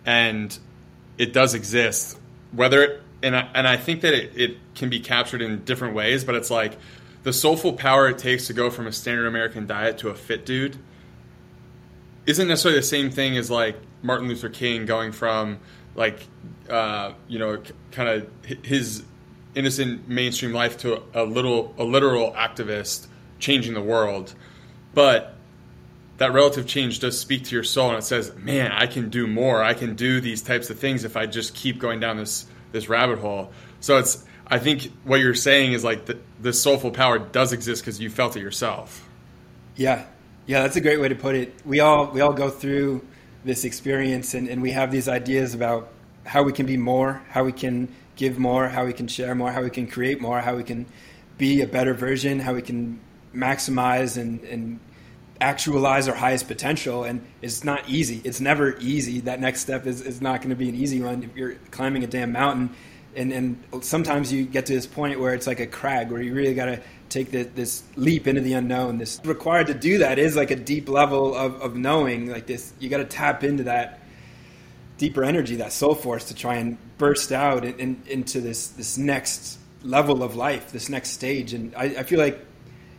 and it does exist. Whether it, and I, and I think that it, it can be captured in different ways, but it's like the soulful power it takes to go from a standard American diet to a fit dude isn't necessarily the same thing as like Martin Luther King going from like uh, you know kind of his innocent mainstream life to a little a literal activist changing the world, but that relative change does speak to your soul and it says man i can do more. I can do these types of things if i just keep going down this this rabbit hole. So it's i think what you're saying is like the, the soulful power does exist because you felt it yourself.
Yeah. Yeah that's a great way to put it. We all we all go through this experience and, and we have these ideas about how we can be more how we can give more how we can share more how we can create more how we can be a better version how we can maximize and, and actualize our highest potential and it's not easy. It's never easy. That next step is, is not going to be an easy one if you're climbing a damn mountain. And, and sometimes you get to this point where it's like a crag where you really got to take the, this leap into the unknown. This required to do that is like a deep level of, of knowing like this you got to tap into that deeper energy that soul force to try and burst out in, in, into this this next level of life this next stage. And I, I feel like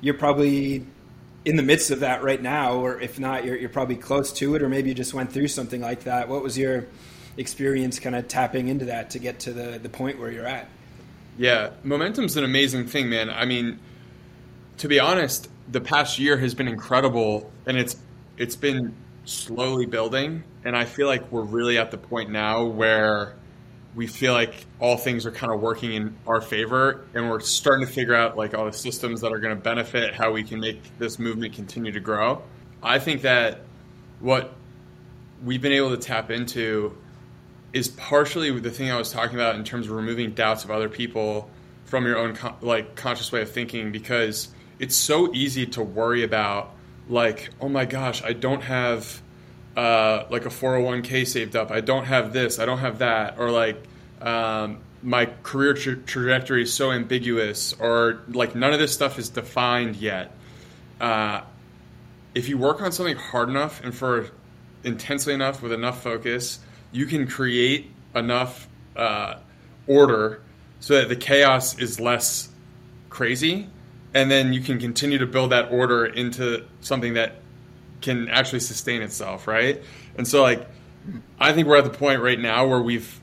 you're probably in the midst of that right now, or if not, you're, you're probably close to it, or maybe you just went through something like that. What was your experience kind of tapping into that to get to the, the point where you're at?
Yeah, momentum's an amazing thing, man. I mean, to be honest, the past year has been incredible, and it's it's been slowly building, and I feel like we're really at the point now where we feel like all things are kind of working in our favor and we're starting to figure out like all the systems that are going to benefit how we can make this movement continue to grow. I think that what we've been able to tap into is partially the thing i was talking about in terms of removing doubts of other people from your own like conscious way of thinking because it's so easy to worry about like, oh my gosh, I don't have uh, like a 401k saved up. I don't have this. I don't have that. Or like, um, my career tra- trajectory is so ambiguous, or like none of this stuff is defined yet. Uh, if you work on something hard enough and for intensely enough with enough focus, you can create enough uh, order so that the chaos is less crazy, and then you can continue to build that order into something that can actually sustain itself, right? And so, like, I think we're at the point right now where we've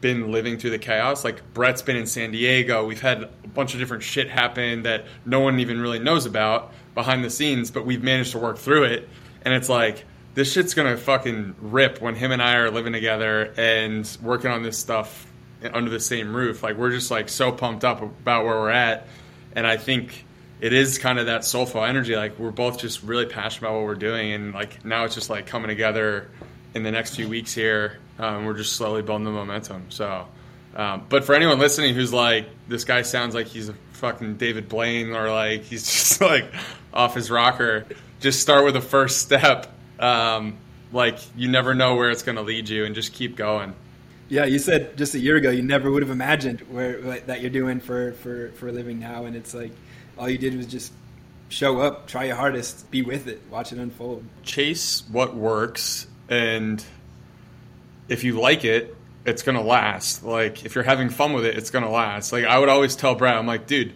been living through the chaos. Like Brett's been in San Diego. We've had a bunch of different shit happen that no one even really knows about behind the scenes, but we've managed to work through it. And it's like this shit's gonna fucking rip when him and I are living together and working on this stuff under the same roof. Like we're just like so pumped up about where we're at. And I think it is kind of that soulful energy. Like we're both just really passionate about what we're doing, and like now it's just like coming together in the next few weeks here. Um, we're just slowly building the momentum. So, um, but for anyone listening who's like, this guy sounds like he's a fucking David Blaine or like he's *laughs* just like off his rocker, just start with the first step. Um, like you never know where it's going to lead you, and just keep going.
Yeah, you said just a year ago you never would have imagined where that you're doing for for for living now, and it's like all you did was just show up, try your hardest, be with it, watch it unfold.
Chase what works, and if you like it, it's gonna last. Like if you're having fun with it, it's gonna last. Like I would always tell Brad, I'm like, dude,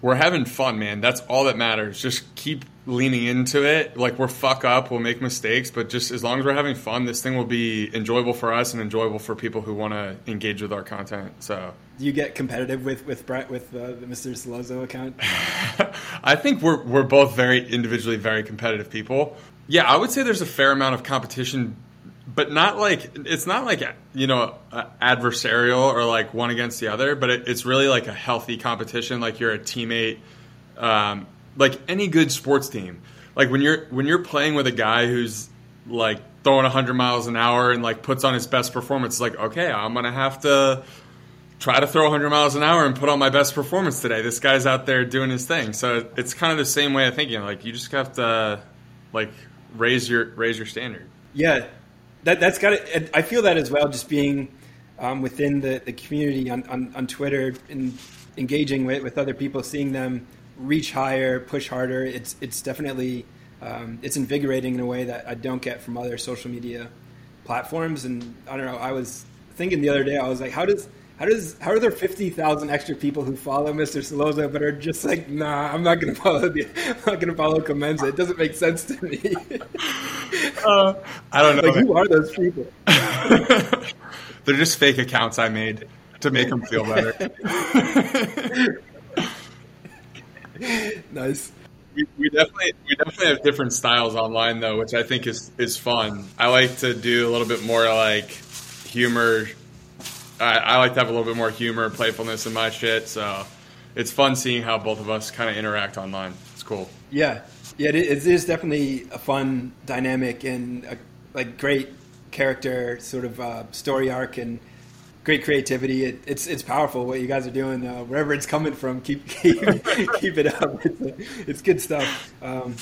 we're having fun, man. That's all that matters. Just keep leaning into it. Like we're fuck up, we'll make mistakes, but just as long as we're having fun, this thing will be enjoyable for us and enjoyable for people who want to engage with our content. So,
do you get competitive with with Brett with uh, the Mr. Celozo account? *laughs*
I think we're we're both very individually very competitive people. Yeah, I would say there's a fair amount of competition but not like it's not like you know adversarial or like one against the other but it, it's really like a healthy competition like you're a teammate um, like any good sports team like when you're when you're playing with a guy who's like throwing 100 miles an hour and like puts on his best performance it's like okay i'm gonna have to try to throw 100 miles an hour and put on my best performance today this guy's out there doing his thing so it's kind of the same way of thinking like you just have to like raise your raise your standard
yeah that that's got it. I feel that as well. Just being um, within the, the community on, on, on Twitter and engaging with, with other people, seeing them reach higher, push harder. It's it's definitely um, it's invigorating in a way that I don't get from other social media platforms. And I don't know. I was thinking the other day. I was like, how does how does how are there fifty thousand extra people who follow Mr. Celozo but are just like, nah, I'm not gonna *laughs* follow the, I'm not gonna follow Clemenza. It doesn't make sense to me. *laughs*
uh, I don't know.
Like, who are those people? *laughs*
They're just fake accounts I made to make them feel better.
Nice.
We, we, definitely we definitely have different styles online though, which I think is is fun. I like to do a little bit more like humor I, I like to have a little bit more humor, and playfulness in my shit. So it's fun seeing how both of us kind of interact online. It's cool.
Yeah, yeah, it is definitely a fun dynamic and a like great character sort of uh, story arc and great creativity. It, it's it's powerful what you guys are doing. Uh, wherever it's coming from, keep *laughs* keep, keep it up. It's, it's good stuff. Um,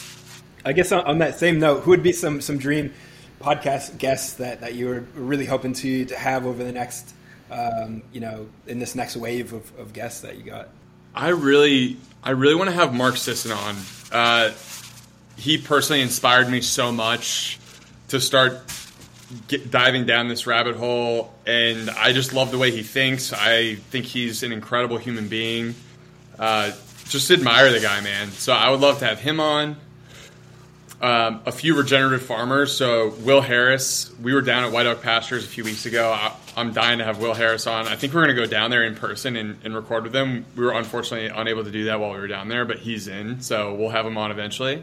I guess on, on, that same note, who would be some some dream podcast guests that, that you were really hoping to to have over the next um, you know, in this next wave of, of, guests that you got?
I really, I really want to have Mark Sisson on. Uh, he personally inspired me so much to start get, diving down this rabbit hole, and I just love the way he thinks. I think he's an incredible human being. Uh, just admire the guy, man. So I would love to have him on um, a few regenerative farmers. So Will Harris, we were down at White Oak Pastures a few weeks ago. I, am dying to have Will Harris on. I think we're going to go down there in person and, and, record with him. We were unfortunately unable to do that while we were down there, but he's in, so we'll have him on eventually.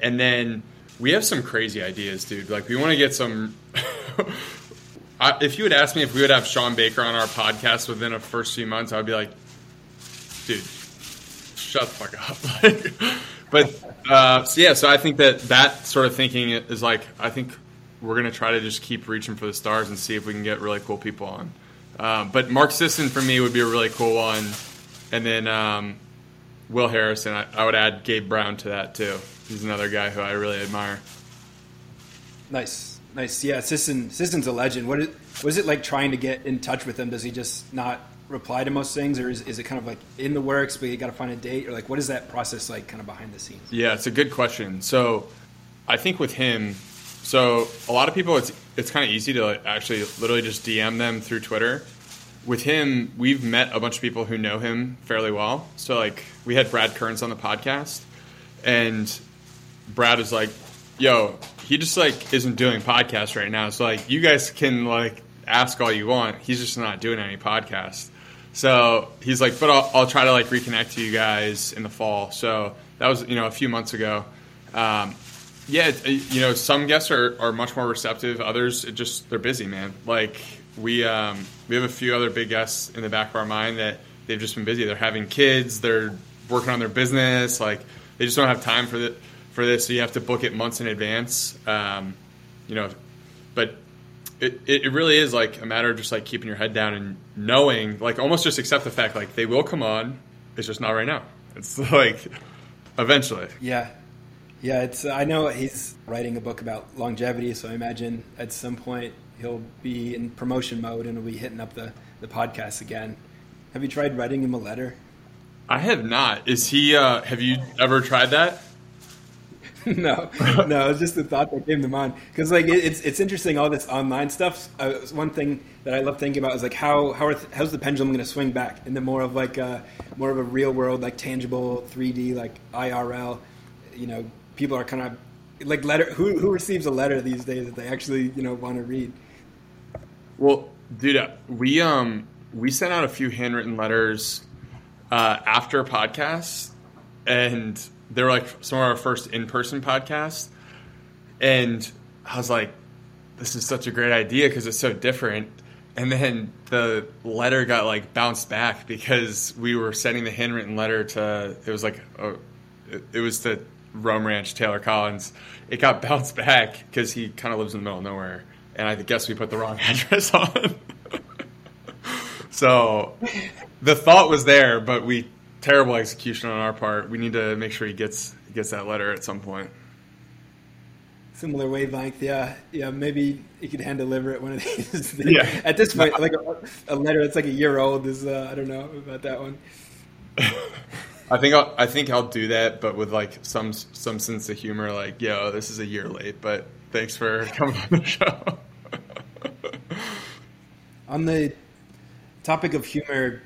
And then we have some crazy ideas, dude. Like we want to get some. *laughs* I, if you would ask me if we would have Shawn Baker on our podcast within the first few months, I would be like, dude, shut the fuck up. *laughs* but uh, so yeah, so I think that that sort of thinking is like I think we're gonna try to just keep reaching for the stars and see if we can get really cool people on. Um, but Mark Sisson for me would be a really cool one, and then um, Will Harrison. I, I would add Gabe Brown to that too. He's another guy who I really admire.
Nice, nice. Yeah, Sisson, Sisson's a legend. What is, what is it like trying to get in touch with him? Does he just not reply to most things, or is, is it kind of like in the works, but you got to find a date, or like what is that process like, kind of behind the scenes?
Yeah, it's a good question. So, I think with him, so a lot of people, it's it's kind of easy to actually literally just DM them through Twitter. With him, we've met a bunch of people who know him fairly well. So, like, we had Brad Kearns on the podcast, and Brad was like, "Yo, he just like isn't doing podcasts right now. So like, you guys can like ask all you want. He's just not doing any podcasts." So he's like, but I'll, I'll, try to like reconnect to you guys in the fall. So that was, you know, a few months ago. Um, yeah, you know, some guests are, are much more receptive. Others, just they're busy, man. Like we um, we have a few other big guests in the back of our mind that they've just been busy. They're having kids. They're working on their business. Like they just don't have time for the for this. So you have to book it months in advance. Um, you know, but it, it really is like a matter of just like keeping your head down and knowing, like almost just accept the fact like they will come on. It's just not right now. It's *laughs* like eventually.
Yeah. Yeah, it's. I know he's writing a book about longevity, so I imagine at some point he'll be in promotion mode and he'll be hitting up the, the podcast again. Have you tried writing him a letter?
I have not. Is he? Uh, have you ever tried that? *laughs*
no, no, it's just the thought that came to mind because like it, it's it's interesting all this online stuff. Uh, one thing that I love thinking about is like how how th- how's the pendulum going to swing back into more of like a, uh, more of a real world like tangible 3D like IRL. You know, people are kind of like letter who who receives a letter these days that they actually you know want to read.
Well, dude, uh, we um we sent out a few handwritten letters uh, after podcasts and they were like some of our first in person podcasts, and I was like, "This is such a great idea because it's so different." And then the letter got like bounced back because we were sending the handwritten letter to it was like a, it was to Roam Ranch Taylor Collins. It got *laughs* bounced back because he kind of lives in the middle of nowhere, and I guess we put the wrong *laughs* address on. so the thought was there, but we terrible execution on our part. We need to make sure he gets gets that letter at some point.
Similar wavelength, yeah, yeah. Maybe you could hand deliver it one of *laughs* these. yeah. At this point, like a, a, letter that's like a year old is uh, I don't know about that one. *laughs*
I think I'll, I think I'll do that, but with like some some sense of humor. Like, yo, this is a year late, but thanks for coming on the show.
On the topic of humor,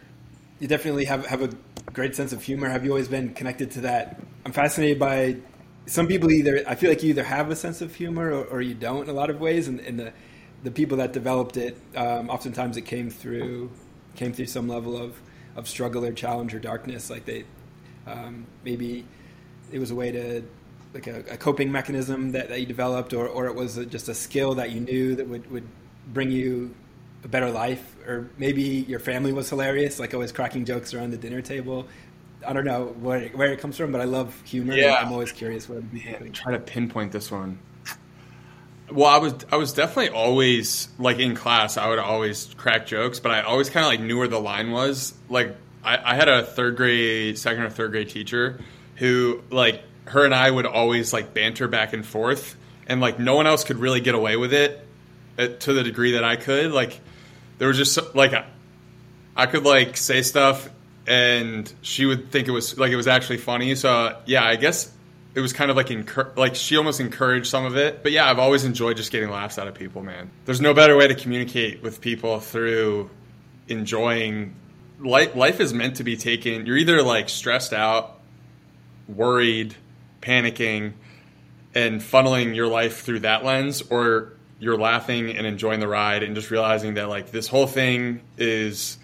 you definitely have have a great sense of humor. Have you always been connected to that? I'm fascinated by some people either. I feel like you either have a sense of humor or, or you don't in a lot of ways, and, and the the people that developed it, um, oftentimes it came through came through some level of of struggle or challenge or darkness. Like they um, maybe it was a way to like a, a coping mechanism that, that you developed, or, or it was a, just a skill that you knew that would, would bring you a better life, or maybe your family was hilarious, like always cracking jokes around the dinner table. I don't know where where it comes from, but I love humor. Yeah. I'm always curious what
Man, try to pinpoint this one. Well, I was I was definitely always like in class. I would always crack jokes, but I always kind of like knew where the line was. Like I, I had a third grade, second or third grade teacher who like her and I would always like banter back and forth, and like no one else could really get away with it uh, to the degree that I could. Like there was just like I could like say stuff and she would think it was like it was actually funny. So yeah, I guess it was kind of like incur- like she almost encouraged some of it. But yeah, I've always enjoyed just getting laughs out of people, man. There's no better way to communicate with people through enjoying life life is meant to be taken you're either like stressed out, worried, panicking and funneling your life through that lens or you're laughing and enjoying the ride and just realizing that like this whole thing is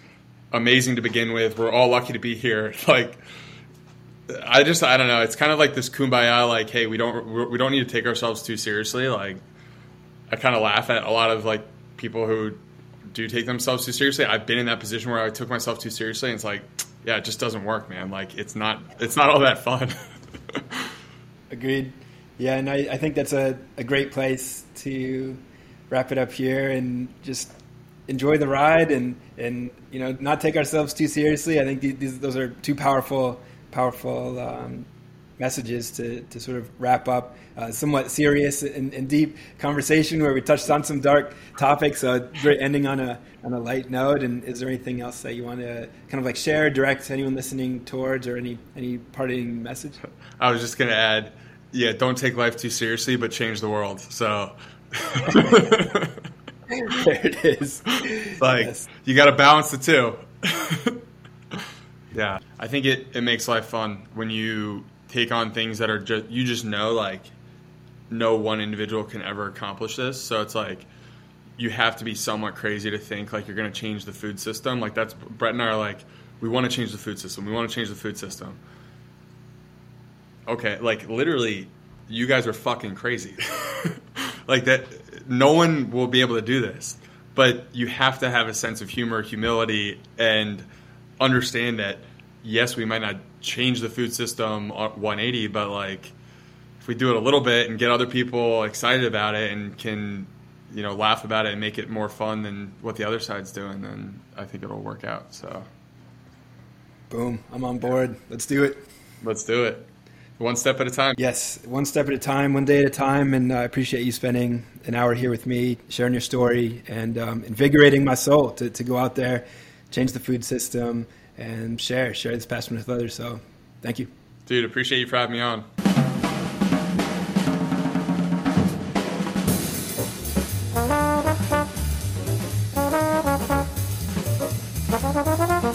amazing to begin with. We're all lucky to be here. *laughs* Like I just I don't know. It's kind of like this kumbaya. Like hey, we don't we don't need to take ourselves too seriously. Like I kind of laugh at a lot of like people who do take themselves too seriously. I've been in that position where I took myself too seriously, and it's like *tsk* yeah, it just doesn't work, man. Like it's not it's not all that fun. *laughs*
Agreed. Yeah, and I, I think that's a, a great place to wrap it up here and just enjoy the ride and, and you know not take ourselves too seriously. I think these, those are two powerful powerful um, messages to, to sort of wrap up a somewhat serious and, and, deep conversation where we touched on some dark topics. So great ending on a on a light note. And is there anything else that you want to kind of like share, direct anyone listening towards, or any any parting message?
I was just gonna add, yeah, don't take life too seriously, but change the world. So. *laughs*
there it is.
Like yes. you got to balance the two. *laughs* yeah, I think it, it makes life fun when you take on things that are just you just know like no one individual can ever accomplish this. So it's like you have to be somewhat crazy to think like you're going to change the food system. Like that's Brett and I are like we want to change the food system. We want to change the food system. Okay, like literally you guys are fucking crazy. *laughs* like that no one will be able to do this. But you have to have a sense of humor, humility, and understand that yes, we might not change the food system 180, but like if we do it a little bit and get other people excited about it and can you know laugh about it and make it more fun than what the other side's doing, then I think it'll work out. So,
boom, I'm on board. Let's do it.
Let's do it. One step at a time.
Yes, one step at a time, one day at a time. And I appreciate you spending an hour here with me, sharing your story, and um, invigorating my soul to, to go out there, change the food system, and share share this passion with others. So, thank you,
dude. Appreciate you for having me on.